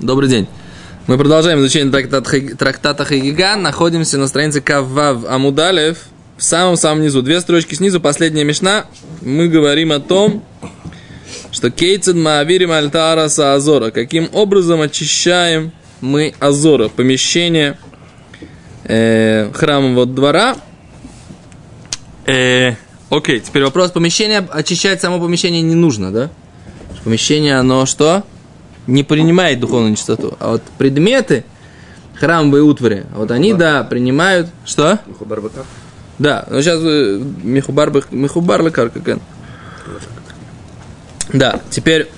Добрый день. Мы продолжаем изучение трактата, трактата Хагиган. Находимся на странице Каввав Амудалев. В самом-самом низу. Две строчки снизу, последняя мешна. Мы говорим о том, что Кейцед Маавирим Альтара Азора. Каким образом очищаем мы Азора, помещение э, храмового двора. Э, окей, теперь вопрос помещения. Очищать само помещение не нужно, да? Помещение, оно что? Не принимает духовную нечистоту. А вот предметы, храмовые утвари, вот они, да, принимают... Что? Да, но сейчас э, Михубар, Михубар лекар как Да, теперь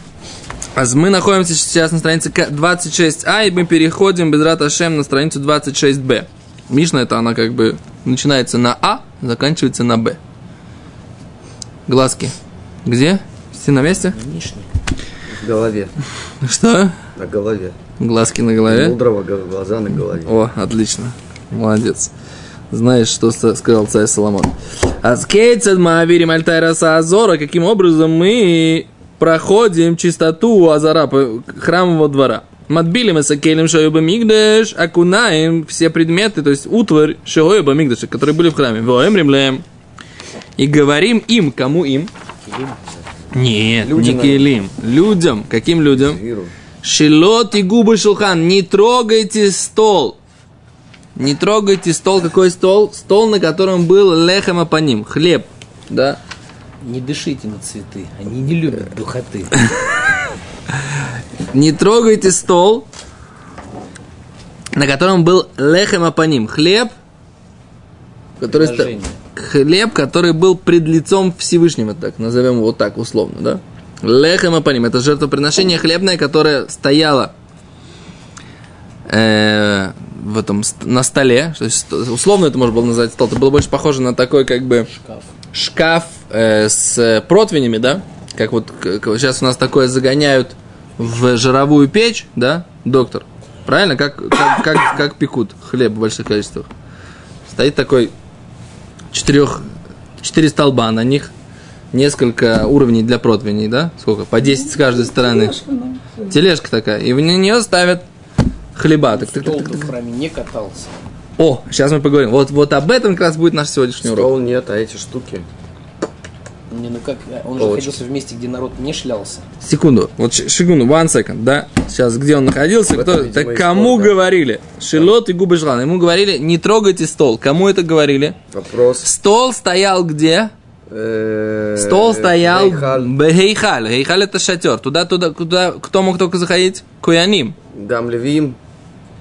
мы находимся сейчас на странице 26а, и мы переходим без рата Шем на страницу 26б. Мишна это она как бы начинается на А, заканчивается на Б. Глазки. Где? Все на месте? Мишна голове. Что? На голове. Глазки на голове? Мудрого глаза на голове. О, отлично. Молодец. Знаешь, что сказал царь Соломон. Аскейцед маавирим альтайраса азора. Каким образом мы проходим чистоту азара, храмового двора. Матбили мы сакелем шоюба мигдеш, окунаем все предметы, то есть утварь шоюба мигдеша, которые были в храме. Воем И говорим им, кому им? Нет, Люди, не Келим. Людям. Каким людям? Шилот и губы шелхан. Не трогайте стол. Не трогайте стол. Какой стол? Стол, на котором был лехема по ним. Хлеб. Да? Не дышите на цветы. Они не любят духоты. Не трогайте стол, на котором был лехема по ним. Хлеб, который хлеб, который был пред лицом Всевышнего, так назовем его так условно, да? Лехема по ним. Это жертвоприношение хлебное, которое стояло э, в этом на столе. То есть, условно это можно было назвать стол. Это было больше похоже на такой как бы шкаф, шкаф э, с противнями, да? Как вот как, сейчас у нас такое загоняют в жировую печь, да, доктор? Правильно? Как, как, как, как пекут хлеб в больших количествах. Стоит такой четырех, четыре столба, на них несколько уровней для противней, да? Сколько? По 10 с каждой стороны. Тележка, Тележка такая. И в нее ставят хлеба. Так, так, так, так, так. в храме не катался. О, сейчас мы поговорим. Вот, вот об этом как раз будет наш сегодняшний Стол урок. нет, а эти штуки. Не, ну как, он же находился в месте, где народ не шлялся. Секунду, вот секунду, one second, да? Сейчас, где он находился, кто, так кому спор, да. говорили? Шилот и губы желана. Ему говорили, не трогайте стол. Кому это говорили? Вопрос. Стол стоял где? Э, стол стоял Бехейхаль. Хейхаль это шатер. Туда, туда, куда, кто мог только заходить? Куяним. Дам Левим.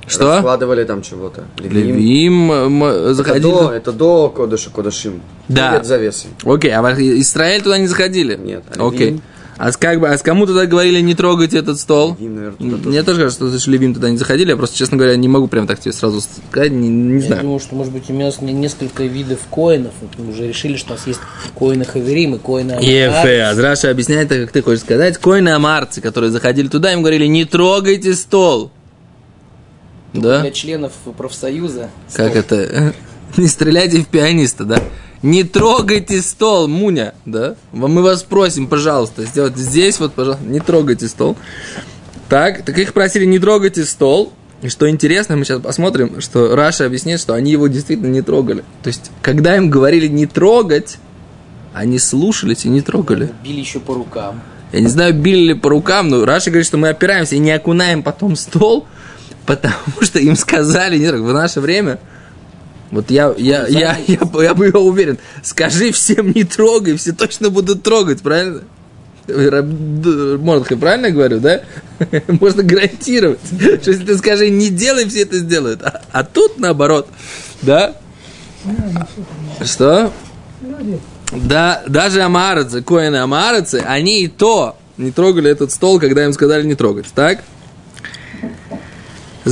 Что? Складывали там чего-то. Левим заходили. Это до, это до Кодыша Кодышим. Да. Перед завесой. Окей, а Израиль туда не заходили? Нет. А Окей. А, как бы, а с кому тогда говорили не трогать этот стол? Левим, наверное, Мне тоже кажется, что Левим туда не заходили. Я просто, честно говоря, не могу прям так тебе сразу сказать, не, не Я знаю. думаю, что, может быть, имелось несколько видов коинов. Мы уже решили, что у нас есть коины Хаверим и коины Ефе, Азраша объясняет так, как ты хочешь сказать. Коины Амарцы, которые заходили туда, им говорили, не трогайте стол. Да? Для членов профсоюза. Как стол. это? Не стреляйте в пианиста, да? Не трогайте стол, Муня, да? Мы вас просим, пожалуйста, сделать здесь вот, пожалуйста, не трогайте стол. Так, так их просили, не трогайте стол. И что интересно, мы сейчас посмотрим, что Раши объяснит, что они его действительно не трогали. То есть, когда им говорили не трогать, они слушались и не трогали. Били еще по рукам. Я не знаю, били ли по рукам, но Раши говорит, что мы опираемся и не окунаем потом стол, потому что им сказали, не трогать. В наше время вот я, я, я, я, я, я бы уверен, скажи всем не трогай, все точно будут трогать, правильно? Мордхай, правильно говорю, да? Можно гарантировать, что если ты скажи не делай, все это сделают. А, а тут наоборот, да? Что? Да, даже амарадцы, коины амарадцы, они и то не трогали этот стол, когда им сказали не трогать, так?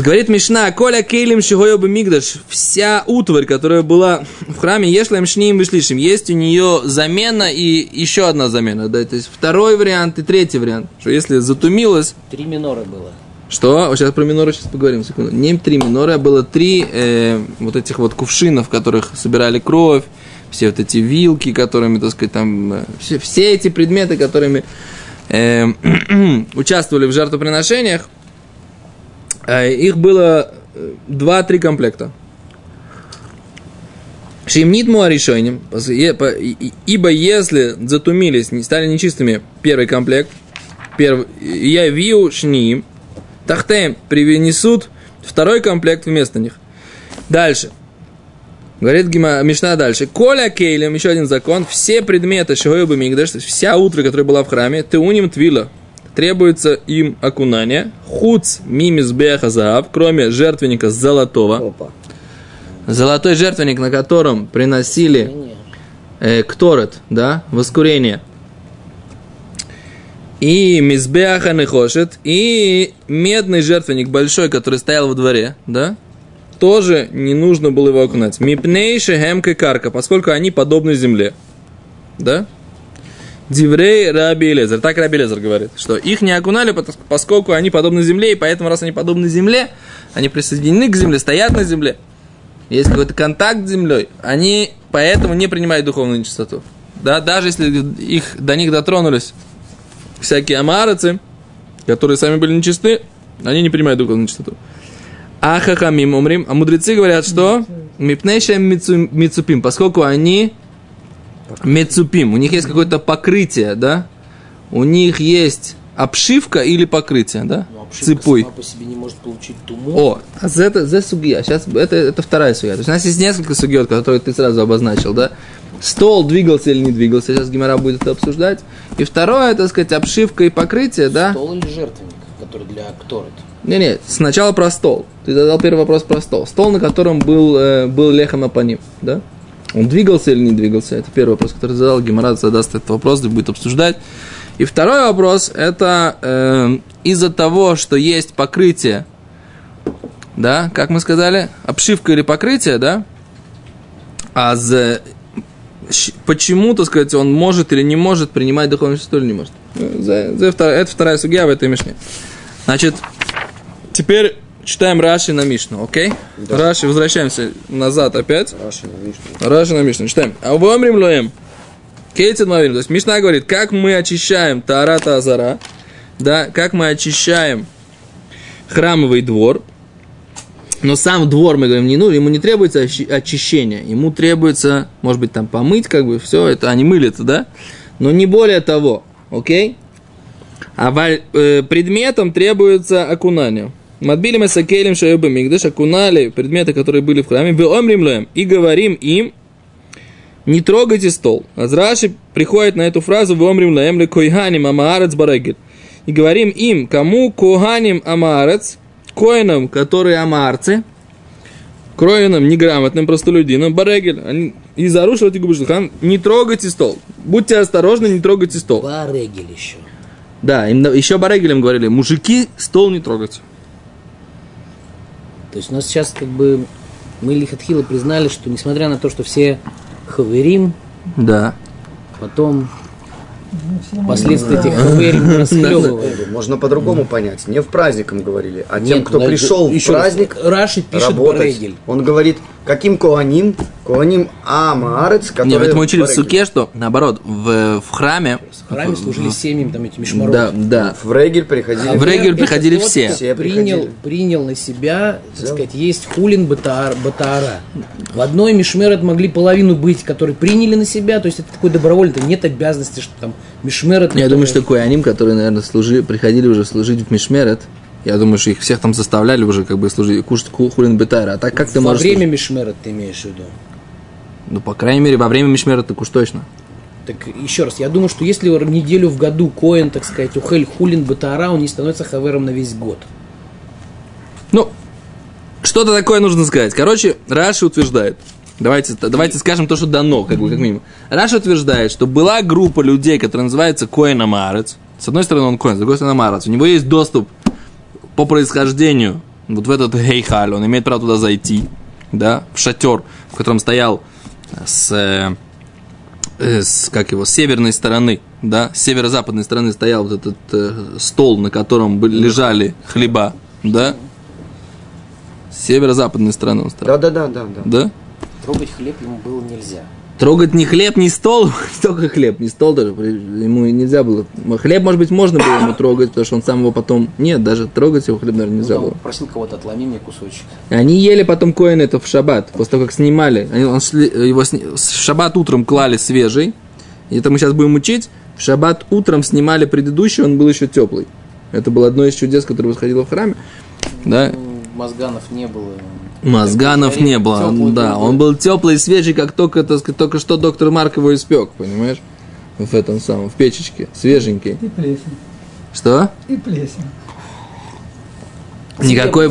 Говорит Мишна, Коля Кейлем Шигойоба Мигдаш, вся утварь, которая была в храме Ешлем Шниим Вишлишим, есть у нее замена и еще одна замена. Да, то есть второй вариант и третий вариант. Что если затумилось... Три минора было. Что? Сейчас про миноры сейчас поговорим, секунду. Не три миноры, а было три э, вот этих вот кувшинов, в которых собирали кровь, все вот эти вилки, которыми, так сказать, там, э, все, все эти предметы, которыми э, участвовали в жертвоприношениях, Их было э, два-три комплекта. Шимнит муаришойним, ибо если затумились, не стали нечистыми первый комплект, первый, я вию шниим, тахтем привнесут второй комплект вместо них. Дальше. Говорит Гима, Мишна дальше. Коля кейлем, еще один закон, все предметы шигойбы мигдаш, вся утра, которая была в храме, ты уним твила, требуется им окунание, хуц мимис беха заав, кроме жертвенника золотого, Опа. золотой жертвенник, на котором приносили э, кторет, да, воскурение. И мизбеаха нехошет, и медный жертвенник большой, который стоял во дворе, да, тоже не нужно было его окунать. Мипнейши хемка карка, поскольку они подобны земле. Да? Диврей Раби Элезер. Так Раби Элезер говорит, что их не окунали, поскольку они подобны земле, и поэтому, раз они подобны земле, они присоединены к земле, стоят на земле, есть какой-то контакт с землей, они поэтому не принимают духовную нечистоту. Да, даже если их, до них дотронулись всякие амарацы, которые сами были нечисты, они не принимают духовную нечистоту. А хахамим умрим, а мудрецы говорят, что мипнейшем мицупим, поскольку они мецупим, у них есть какое-то покрытие, да, у них есть обшивка или покрытие, да, Ну, цепой. сама по себе не может получить туму. О, а за это, за сугия. Сейчас это, это вторая сугия. То есть у нас есть несколько сугиот, которые ты сразу обозначил, да? Стол двигался или не двигался, сейчас Гимара будет это обсуждать. И второе, так сказать, обшивка и покрытие, да? Стол или жертвенник, который для акторет. Не-не, сначала про стол. Ты задал первый вопрос про стол. Стол, на котором был, э, был лехом апаним, да? Он двигался или не двигался? Это первый вопрос, который задал. Гимарат задаст этот вопрос и будет обсуждать. И второй вопрос, это э, из-за того, что есть покрытие, да, как мы сказали, обшивка или покрытие, да, а за, почему, так сказать, он может или не может принимать духовную чистоту или не может. Ну, за- за это вторая судья в этой мишне. Значит, теперь читаем Раши на Мишну, окей? Раши, возвращаемся назад опять. Раши на Мишну. Раши на Мишну, читаем. А в Омрим Лоем. Кейтит Мавин. То есть Мишна говорит, как мы очищаем Таарата Азара, да, как мы очищаем храмовый двор, но сам двор, мы говорим, не ну, ему не требуется очи- очищение, ему требуется, может быть, там помыть, как бы, все это, они мылятся, да, но не более того, окей? А э, предметом требуется окунание. Мадбилим и сакелем шаюба мигдаш окунали предметы, которые были в храме, в омрим лоем, и говорим им, не трогайте стол. Азраши приходит на эту фразу в омрим лоем ле койханим амаарец барагель. И говорим им, кому коганим амаарец, коинам, которые амаарцы, кроинам, неграмотным простолюдинам, барегель, они, и зарушивайте губышлхан, не трогайте стол. Будьте осторожны, не трогайте стол. Барегель еще. Да, им еще барегелям говорили, мужики, стол не трогать. То есть у нас сейчас как бы мы Лихатхила признали, что несмотря на то, что все хаверим, Да. потом последствия этих хаверим расхлебывают. Можно по-другому понять. Не в праздником говорили, а тем, кто ну, пришел в праздник Раши пишет. Барегель. Он говорит, каким коаним? Коаним Амаарец, который... Не, это мы учили в суке, что наоборот, в, в храме. В храме служили семьям там эти мишмарот. Да, да. В Регель приходили... В Регель приходили все. Все принял, приходили. принял на себя, так Взял. сказать, есть хулин батаар, батаара. В одной мишмерет могли половину быть, которые приняли на себя, то есть это такой добровольный, это нет обязанности, что там мишмерет... Я думаю, что коаним, которые, наверное, служили, приходили уже служить в Мишмерет, я думаю, что их всех там заставляли уже как бы служить, кушать ку- хулин бетайра. А так как ты во можешь... время служить? мишмерет ты имеешь в виду. Ну, по крайней мере, во время Мишмерет так уж точно. Так еще раз, я думаю, что если неделю в году Коэн, так сказать, ухель хулин батаара, он не становится хавером на весь год. Ну, что-то такое нужно сказать. Короче, Раши утверждает. Давайте, давайте скажем то, что дано, как бы, как минимум. Раши утверждает, что была группа людей, которая называется Коэн Амарец. С одной стороны он Коэн, с другой стороны Амарец. У него есть доступ по происхождению вот в этот Хейхаль. Он имеет право туда зайти, да, в шатер, в котором стоял с, э, э, с как его, с северной стороны, да, с северо-западной стороны стоял вот этот э, стол, на котором были, лежали хлеба, да, с северо-западной стороны он стоял, Да-да-да, да. да. да? Трогать хлеб ему было нельзя. Трогать ни хлеб, ни стол, только хлеб, ни стол даже, ему нельзя было. Хлеб, может быть, можно было ему трогать, потому что он сам его потом... Нет, даже трогать его хлеб, наверное, нельзя Ну, было. Просил кого-то, отломи мне кусочек. Они ели потом коин это в шаббат, после того, как снимали. Они, он шли- его сни- в шаббат утром клали свежий. И это мы сейчас будем учить. В шаббат утром снимали предыдущий, он был еще теплый. Это было одно из чудес, которое происходило в храме. Да, Ну, Мозганов не было. Мозганов не было, Тёплый он- да, он был теплый и свежий, как только, так сказать, только что доктор Марк его испек, понимаешь? В этом самом, в печечке, свеженький. И плесень. Что? И плесень. Никакой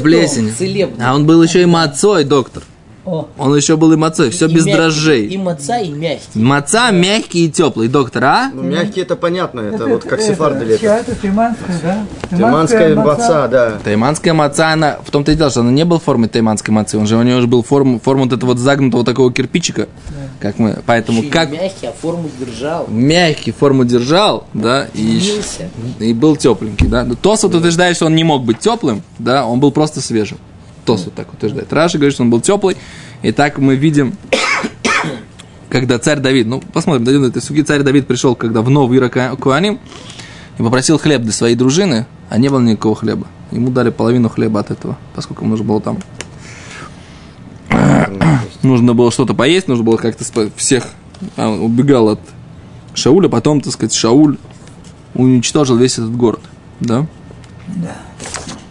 целебный. А он был еще и мацой, доктор. О, Он еще был и мацой, все И без мягкий, дрожжей. И маца, и мягкий. Маца мягкий и теплый, доктор, а? Ну, мягкий это понятно, это вот как сефарды лепят. это тайманская, да? Тайманская маца. маца, да. Тайманская маца, она в том-то и дело, что она не была формой тайманской мацы, он же у него уже был форм, форма вот этого вот загнутого такого кирпичика, как мы, поэтому Еще как мягкий, а форму держал. мягкий форму держал, да, и, и был тепленький, да. Но Тосфот утверждает, что он не мог быть теплым, да, он был просто свежим. Тосфот так утверждает. Раши говорит, что он был теплый, и так мы видим, когда царь Давид, ну, посмотрим, дойдем до этой суги, царь Давид пришел, когда в новый Ира Куаним, и попросил хлеб для своей дружины, а не было никакого хлеба. Ему дали половину хлеба от этого, поскольку нужно было там нужно было что-то поесть, нужно было как-то всех а, он убегал от Шауля, потом, так сказать, Шауль уничтожил весь этот город, да?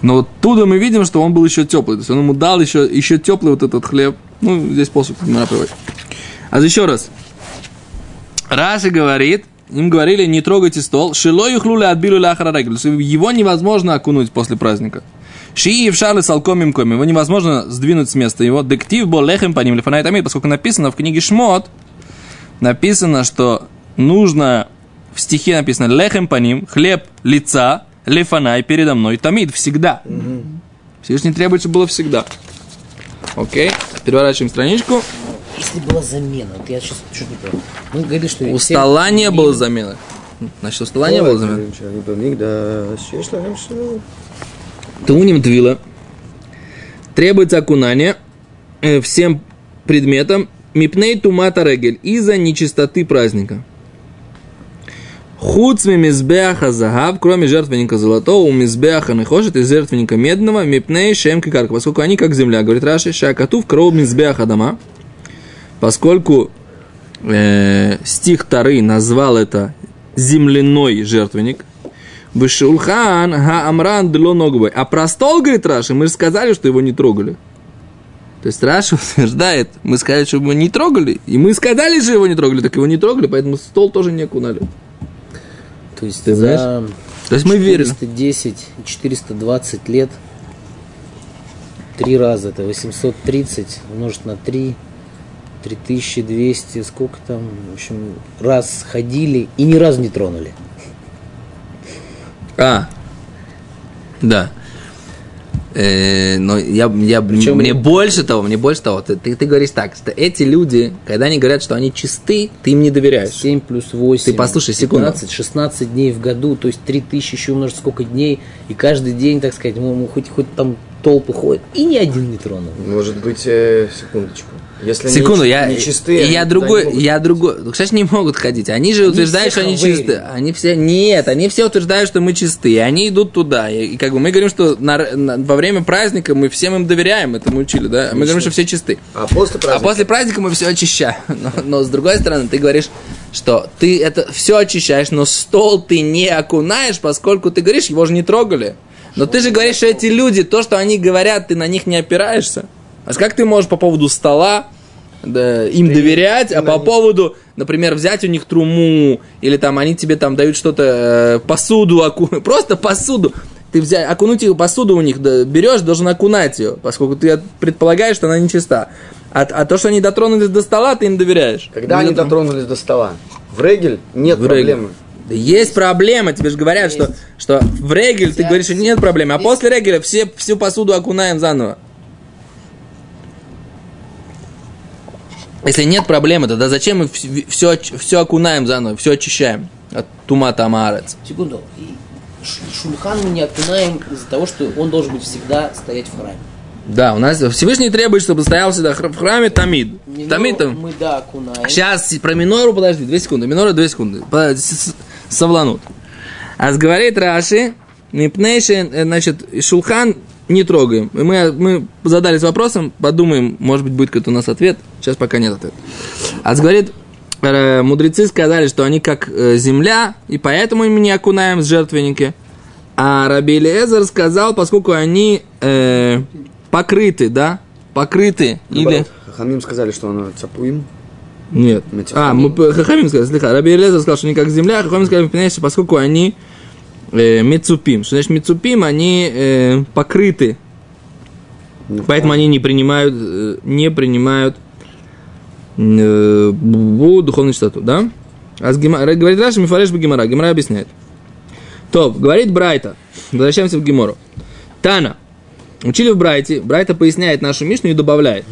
Но оттуда мы видим, что он был еще теплый, то есть он ему дал еще, еще теплый вот этот хлеб. Ну, здесь посуд Гимара приводит. А еще раз. Раши говорит, им говорили, не трогайте стол. Шило юхлули отбили ляхарарагель. Его невозможно окунуть после праздника. Шии в шарлы салкомим коми. Его невозможно сдвинуть с места его. Дектив был лехем по ним лифанайт амид, поскольку написано в книге Шмот, написано, что нужно, в стихе написано лехем по ним, хлеб лица, лифанай передо мной тамид, всегда. Угу. Всевышний требуется было всегда. Окей, переворачиваем страничку. Если была замена, то я сейчас что не понял. Мы говорили, что... У стола не было замены. Значит, у стола не было замены. Туним двила. Требуется окунание э, всем предметам. Мипней тумата регель из-за нечистоты праздника. Хуцми мизбеаха загав, кроме жертвенника золотого, у мизбеаха нехошет из жертвенника медного, мипней шемки карка, поскольку они как земля, говорит Раши, шакату в кров мизбеаха дома, поскольку э, стих Тары назвал это земляной жертвенник, Вышулхан га амран дло ногубай. А про стол, говорит Раши, мы же сказали, что его не трогали. То есть Раша утверждает, мы сказали, что его не трогали, и мы сказали, что его не трогали, так его не трогали, поэтому стол тоже не окунали. То есть Ты за? То есть мы верили. 410 и 420 лет, три раза, это 830 умножить на 3, 3200, сколько там, в общем, раз ходили и ни разу не тронули. А, да. Э, но я, я, Причем- мне больше того, мне больше того, ты, ты, ты говоришь так, что эти люди, когда они говорят, что они чисты, ты им не доверяешь. 7 плюс 8. Ты послушай, секунду. 15, 16 дней в году, то есть 3000 еще умножить сколько дней, и каждый день, так сказать, ну, хоть, хоть там толпы ходят, и ни один не тронул. Может быть, э, секундочку. Если Секунду, не, я, не чистые, я другой, не могут я другой. Ну, кстати, не могут ходить. Они же утверждают, все что они хавейри. чисты. Они все, нет, они все утверждают, что мы чистые. Они идут туда. И, и как бы мы говорим, что на- на- во время праздника мы всем им доверяем. Это мы учили, да? Мы говорим, что все чисты. А после А праздника? после праздника мы все очищаем. Но, но с другой стороны, ты говоришь, что ты это все очищаешь, но стол ты не окунаешь, поскольку ты говоришь, его же не трогали. Но ты же говоришь, что эти люди, то, что они говорят, ты на них не опираешься. А как ты можешь по поводу стола да, им доверять, а по поводу, например, взять у них труму, или там они тебе там дают что-то, э, посуду, оку- просто посуду. Ты взять, окунуть ее посуду у них, да, берешь, должен окунать ее, поскольку ты предполагаешь, что она нечиста. А, а то, что они дотронулись до стола, ты им доверяешь. Когда Ну, они это- дотронулись до стола? В регель нет В регель. проблемы. Да есть проблема, тебе же говорят, что, что в регель ты говоришь, что нет проблемы, а после регеля все, всю посуду окунаем заново. Если нет проблемы, тогда зачем мы все, все окунаем заново, все очищаем от тумата амарец? Секунду. Шульхан мы не окунаем из-за того, что он должен быть всегда стоять в храме. Да, у нас Всевышний требует, чтобы стоял всегда в храме Тамид. Тамид там. Мы, да, окунаем. Сейчас про минору, подожди, две секунды. Минора, две секунды. Совланут. А говорит Раши, Мипнейши, э, значит, Шулхан не трогаем. Мы, мы задались вопросом, подумаем, может быть, будет какой-то у нас ответ. Сейчас пока нет ответа. А говорит, э, мудрецы сказали, что они как э, земля, и поэтому мы не окунаем с жертвенники. А Раби Элиэзер сказал, поскольку они э, покрыты, да, покрыты, или... Наоборот, Хахамим сказали, что оно цапуим. Нет. А, мы Хахамим сказали, слегка. Раби Элезер сказал, что они как земля, а Хахамим сказали, поскольку они э, мецупим. Что значит мецупим? Они э, покрыты. Ну, Поэтому они не принимают, э, не принимают э, духовную чистоту, да? А с Гема- говорит Раша, Мифареш Гемора. Гемора объясняет. То, говорит Брайта. Возвращаемся в Гемору. Тана. Учили в Брайте. Брайта поясняет нашу Мишну и добавляет.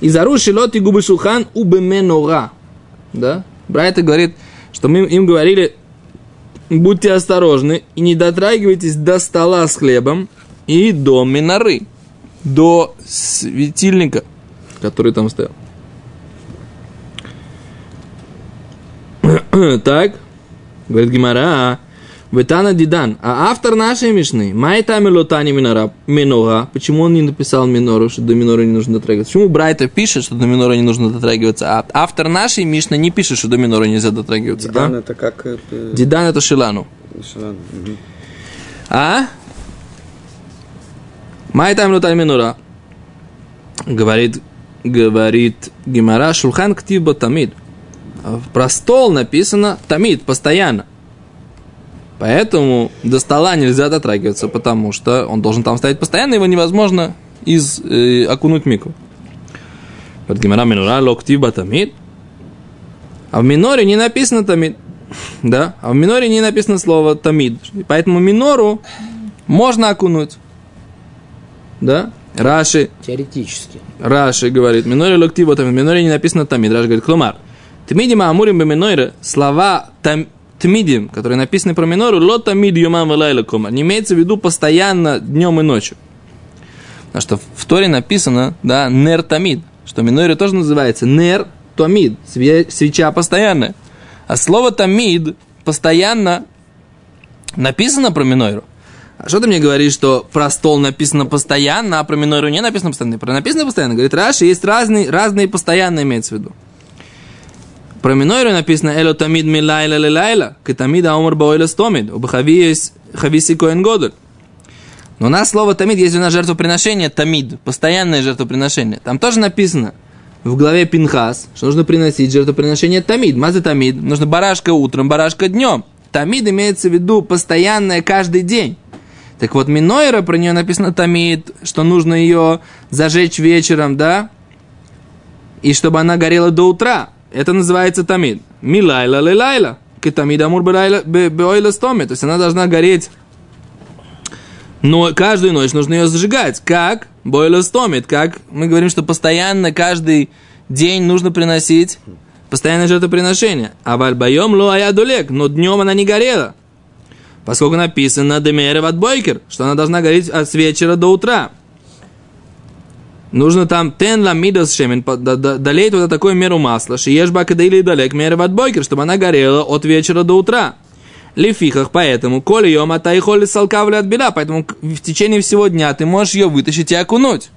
Изару шилот и губы шулхан убеменора. Да? Брайта говорит, что мы им говорили, будьте осторожны и не дотрагивайтесь до стола с хлебом и до миноры, до светильника, который там стоял. так, говорит Гимара, Ветана Дидан, а автор нашей Мишны, Майта Мелотани Минора, Минора, почему он не написал Минору, что до Минора не нужно дотрагиваться? Почему Брайта пишет, что до Минора не нужно дотрагиваться, а автор нашей Мишны не пишет, что до Минора нельзя дотрагиваться, Дидан да? это как... э, э, Дидан это Шилану. Шалан, мгм. А? Майтам лутай минура. Говорит, говорит Гимара Шулхан Ктиба Тамид. Про стол написано Тамид, постоянно. Поэтому до стола нельзя дотрагиваться, потому что он должен там стоять постоянно, его невозможно из, э, окунуть мику. Вот Гимара Минура Локтиба Тамид. А в миноре не написано Тамид. Да, а в миноре не написано слово тамид. Поэтому минору можно окунуть. Да? Раши, Теоретически. Раши говорит, миноре локтиво тамид. В миноре не написано тамид. Раши говорит, клумар. Тмидим амурим бе слова там, тмидим, которые написаны про минору, ло тамид юмам валайла комар. Не имеется в виду постоянно днем и ночью. Потому что в Торе написано, да, нер тамид, что миноре тоже называется нер тамид, све- свеча постоянная. А слово тамид постоянно написано про минойру. А что ты мне говоришь, что про стол написано постоянно, а про минойру не написано постоянно? Про написано постоянно. Говорит, Раши есть разные, разные постоянно имеется в виду. Про минойру написано «Эло тамид ми лайла ле лайла, ка тамид аумар баойла стомид, хависи коэн годель». Но у нас слово тамид есть у нас жертвоприношение тамид, постоянное жертвоприношение. Там тоже написано в главе Пинхас, что нужно приносить жертвоприношение тамид. Мазы тамид. Нужно барашка утром, барашка днем. Тамид имеется в виду постоянное каждый день. Так вот, Минойра, про нее написано тамид, что нужно ее зажечь вечером, да? И чтобы она горела до утра. Это называется тамид. Милайла лилайла. Кетамид амур беойла стоме. То есть она должна гореть но каждую ночь нужно ее зажигать. Как? Бойла стомит. Как мы говорим, что постоянно, каждый день нужно приносить постоянное жертвоприношение. А вальбоем ло аядулек. Но днем она не горела. Поскольку написано демерев от бойкер, что она должна гореть от вечера до утра. Нужно там тен ламидас шемен, долей туда такую меру масла, шиеш бакадейли далек мерев от бойкер, чтобы она горела от вечера до утра. Лифихах, поэтому, коли ее матай холи салкавли от беда, поэтому в течение всего дня ты можешь ее вытащить и окунуть.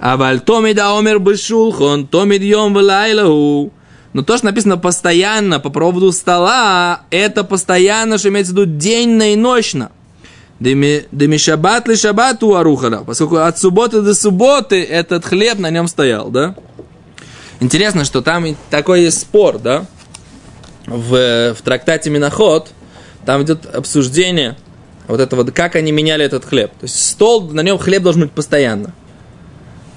А валь томид аомер бешулхон, томид йом валайлаху. Но то, что написано постоянно по поводу стола, это постоянно, что имеется в виду денно и ночно. Деми деми шаббат ли шаббату арухара. Поскольку от субботы до субботы этот хлеб на нем стоял, да? Интересно, что там такой есть спор, да? в, в трактате Миноход, там идет обсуждение вот этого, как они меняли этот хлеб. То есть стол, на нем хлеб должен быть постоянно.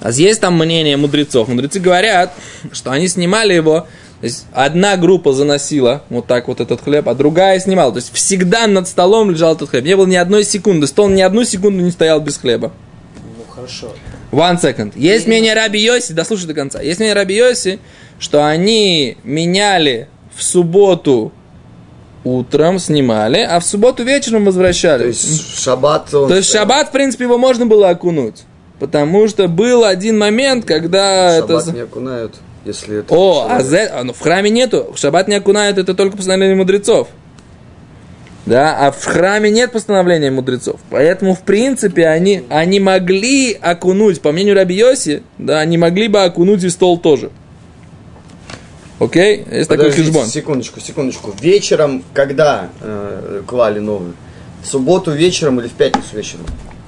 А есть там мнение мудрецов. Мудрецы говорят, что они снимали его, то есть одна группа заносила вот так вот этот хлеб, а другая снимала. То есть всегда над столом лежал этот хлеб. Не было ни одной секунды. Стол ни одну секунду не стоял без хлеба. Ну, хорошо. One second. Есть мнение Раби Йоси, дослушай до конца. Есть мнение Раби Йоси, что они меняли в субботу утром, снимали, а в субботу вечером возвращали. То есть шаббат он... То есть шаббат, в принципе, его можно было окунуть. Потому что был один момент, когда Шаббат это... не окунают, если это... О, а, зе- а, ну, в храме нету. В шаббат не окунают, это только постановление мудрецов. Да, а в храме нет постановления мудрецов. Поэтому, в принципе, они, они могли окунуть, по мнению Раби Йоси, да, они могли бы окунуть и стол тоже. Окей? Есть такой Подождите, хижбон. секундочку, секундочку. Вечером, когда э, клали новый? В субботу вечером или в пятницу вечером?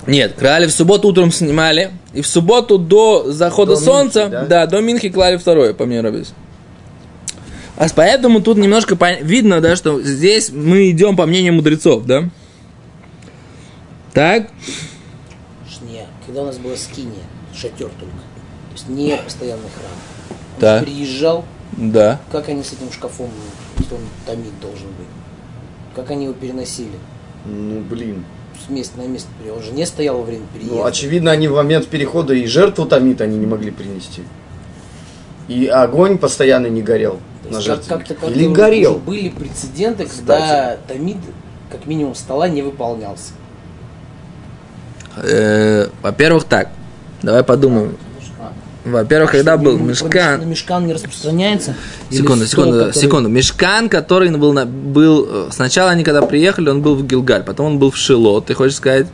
Нет, крали в субботу утром снимали, и в субботу до захода До солнца, Минхи, да? да? до Минхи клали второе, по мнению Раби Йоси. А с- поэтому тут немножко пон- видно, да, что здесь мы идем по мнению мудрецов, да? Так? Не, когда у нас была скиния, шатер только. То есть не постоянный храм. Он Да. приезжал, Да. как они с этим шкафом, что он томит должен быть. Как они его переносили. Ну, блин. С места на место. пере- Он же не стоял во время переезда. Ну, очевидно, они в момент перехода и жертву томит они не могли принести. И огонь постоянно не горел То на как- жертве. как-то- как-то Или уже горел. были прецеденты, когда томит, как минимум, стола не выполнялся. Э, Во-первых, так. Давай подумаем. Во-первых, когда был На мешкан... мешкан не распространяется. Секунду, стол, секунду, который- секунду. Мешкан, который был, на- был... э, Сначала они когда приехали, он был в Гилгаль, потом он был в Шило. Ты хочешь сказать,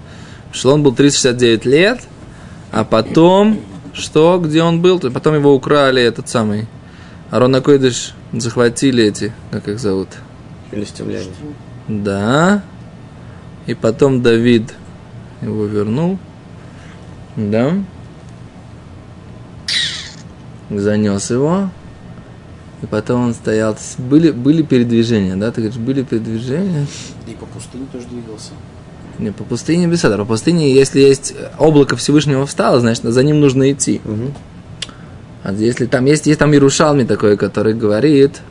в Шило он был 369 лет, а потом... Что? Где он был? То Потом его украли, этот самый... Арон Акойдыш захватили эти... Как их зовут? Филистимляне. Да. И потом Давид его вернул. Да. Занес его. И потом он стоял. Были, были передвижения, да? Ты говоришь, были передвижения? И по пустыне тоже двигался. Не, по пустыне без этого. По пустыне, если есть облако Всевышнего встало, значит, за ним нужно идти. Мгм. А если там есть, есть там Ярушалми такой, который говорит,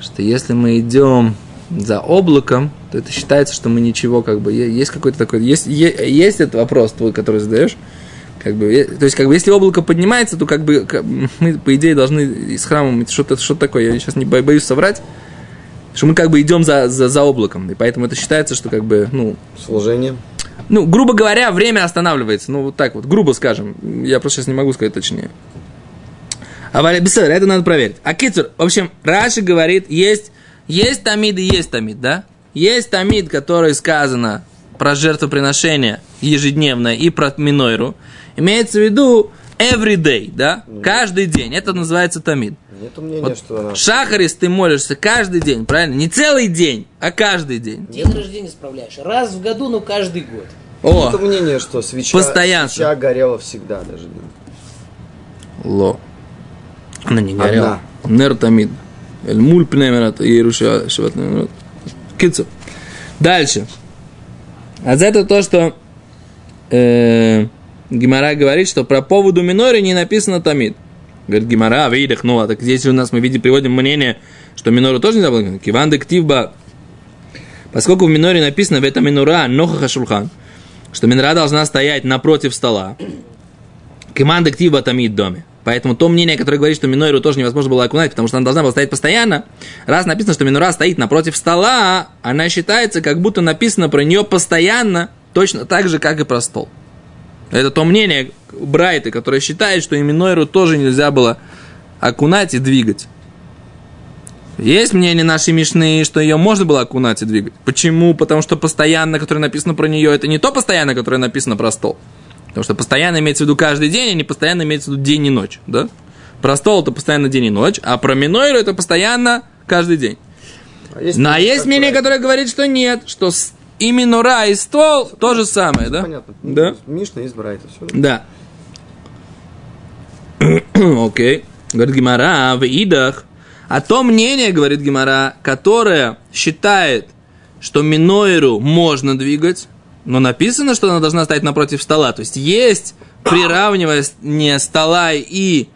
что если мы идем за облаком, то это считается, что мы ничего, как бы, есть какой-то такой, есть, есть этот вопрос твой, который задаешь, как бы, е- то есть, как бы, если облако поднимается, то, как бы, мы, по идее, должны из храма, что-то что такое, я сейчас не бо- боюсь соврать, что мы, как бы, идем за, за, за облаком, и поэтому это считается, что, как бы, ну, Служение. ну, грубо говоря, время останавливается. Ну, вот так вот, грубо скажем. Я просто сейчас не могу сказать точнее. А Валя это надо проверить. А Кицур, в общем, Раши говорит, есть, есть тамид и есть тамид, да? Есть тамид, который сказано про жертвоприношение ежедневное и про минойру. Имеется в виду every day, да? Каждый день. Это называется тамид. Нет мнения, Вот что она... Шахарис ты молишься каждый день, правильно? Не целый день, а каждый день. День рождения справляешь. Раз в году, но каждый год. О, Это мнение, что свеча, Постоянство. свеча горела всегда даже. Ло. Она не Одна. горела. Нер тамид. Эль муль пнемерат и шиват пнемерат. Кицу. Дальше. А за это то, что э, Гимара говорит, что про поводу минори не написано тамид. Говорит Гимара, видах, ну, а так здесь у нас мы видим, приводим мнение, что минору тоже нельзя было. Киван дективба. Поскольку в миноре написано в этом минура нохаха шулхан, что минора должна стоять напротив стола, Команда актива тамид доме. Поэтому то мнение, которое говорит, что минойру тоже невозможно было окунать, потому что она должна была стоять постоянно, раз написано, что минура стоит напротив стола, она считается, как будто написано про нее постоянно, точно так же, как и про стол. Это то мнение Брайта, которое считает, что и минойру тоже нельзя было окунать и двигать. Есть мнение нашей Мишны, что ее можно было окунать и двигать. Почему? Потому что постоянно, которое написано про нее, это не то постоянно, которое написано про стол. Потому что постоянно имеется в виду каждый день, а не постоянно имеется в виду день и ночь. Да? Про стол это постоянно день и ночь, а про минойру это постоянно каждый день. А есть, Но есть как мнение, брать? которое говорит, что нет, что и минура, и стол то же самое, да? Понятно. Да? Мишна из Брайта. Все. Да. Окей. Говорит Гимара, в идах. А то мнение, говорит Гимара, которое считает, что минойру можно двигать, но написано, что она должна стоять напротив стола. То есть есть приравнивание стола и,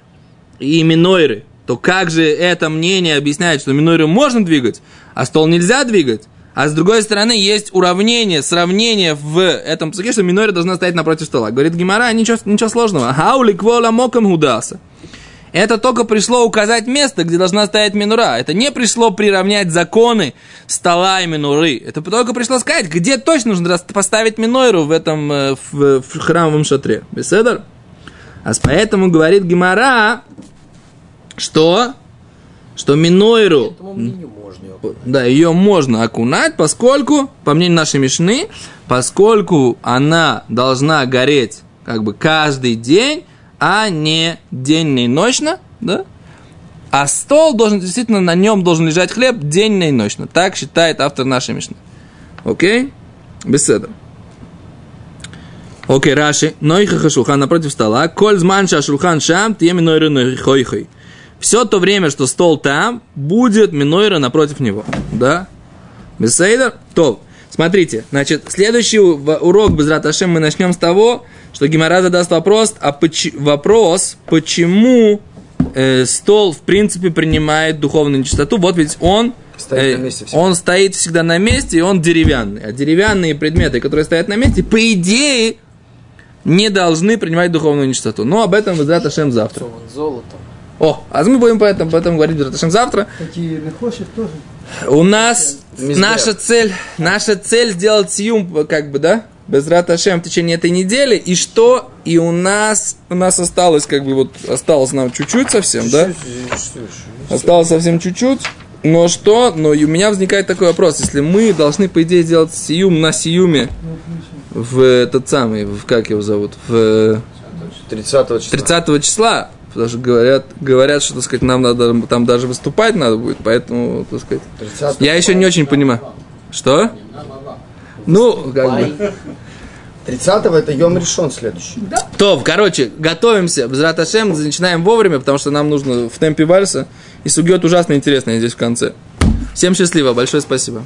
и минойры. То как же это мнение объясняет, что минойру можно двигать, а стол нельзя двигать? А с другой стороны, есть уравнение, сравнение в этом псаке, что минойра должна стоять напротив стола. Говорит Гимара, ничего, ничего сложного. Хаули квола мокам гудаса. Это только пришло указать место, где должна стоять минура. Это не пришло приравнять законы стола и минуры. Это только пришло сказать, где точно нужно поставить минойру в этом э, в, в храмовом шатре. Беседер? А поэтому говорит Гимара, что что минойру, да, ее можно окунать, поскольку, по мнению нашей Мишны, поскольку она должна гореть как бы каждый день, а не денно и ночно, да? А стол должен, действительно, на нем должен лежать хлеб денно и ночно. Так считает автор нашей Мишны. Окей? Беседа. Окей, Раши. Нойха шулхан напротив стола. Коль зманша шулхан шам, тие минойры нойхойхой. Все то время, что стол там, будет минойра напротив него. Да? Беседа? То. Смотрите, значит, следующий урок без Раташем мы начнем с того, что Гимара задаст вопрос, а поч- вопрос, почему э, стол в принципе принимает духовную нечистоту. Вот ведь он Стоит э, на месте всегда. он стоит всегда на месте, и он деревянный. А деревянные предметы, которые стоят на месте, по идее, не должны принимать духовную нечистоту. Но об этом Безрат Ашем завтра. Вон золотом. О, а мы будем по этому, по этому говорить Безрат Ашем завтра. Такие нахошек тоже. У нас Мизбех. наша цель, наша цель сделать сиюм, как бы, да, без Раташем в течение этой недели. И что? И у нас, у нас осталось, как бы, вот, осталось нам чуть-чуть совсем, да? Осталось совсем чуть-чуть. Но что? Но у меня возникает такой вопрос. Если мы должны, по идее, сделать сиюм на сиюме в этот самый, в, как его зовут, в 30 числа. 30 числа, потому что говорят, говорят, что, так сказать, нам надо там даже выступать надо будет, поэтому, так сказать, 30 я еще не очень понимаю. Что? Ну, как бы. 30 это Йом решен следующий. То, короче, готовимся. Без Раташем начинаем вовремя, потому что нам нужно в темпе вальса. И сугет ужасно интересная здесь в конце. Всем счастливо, большое спасибо.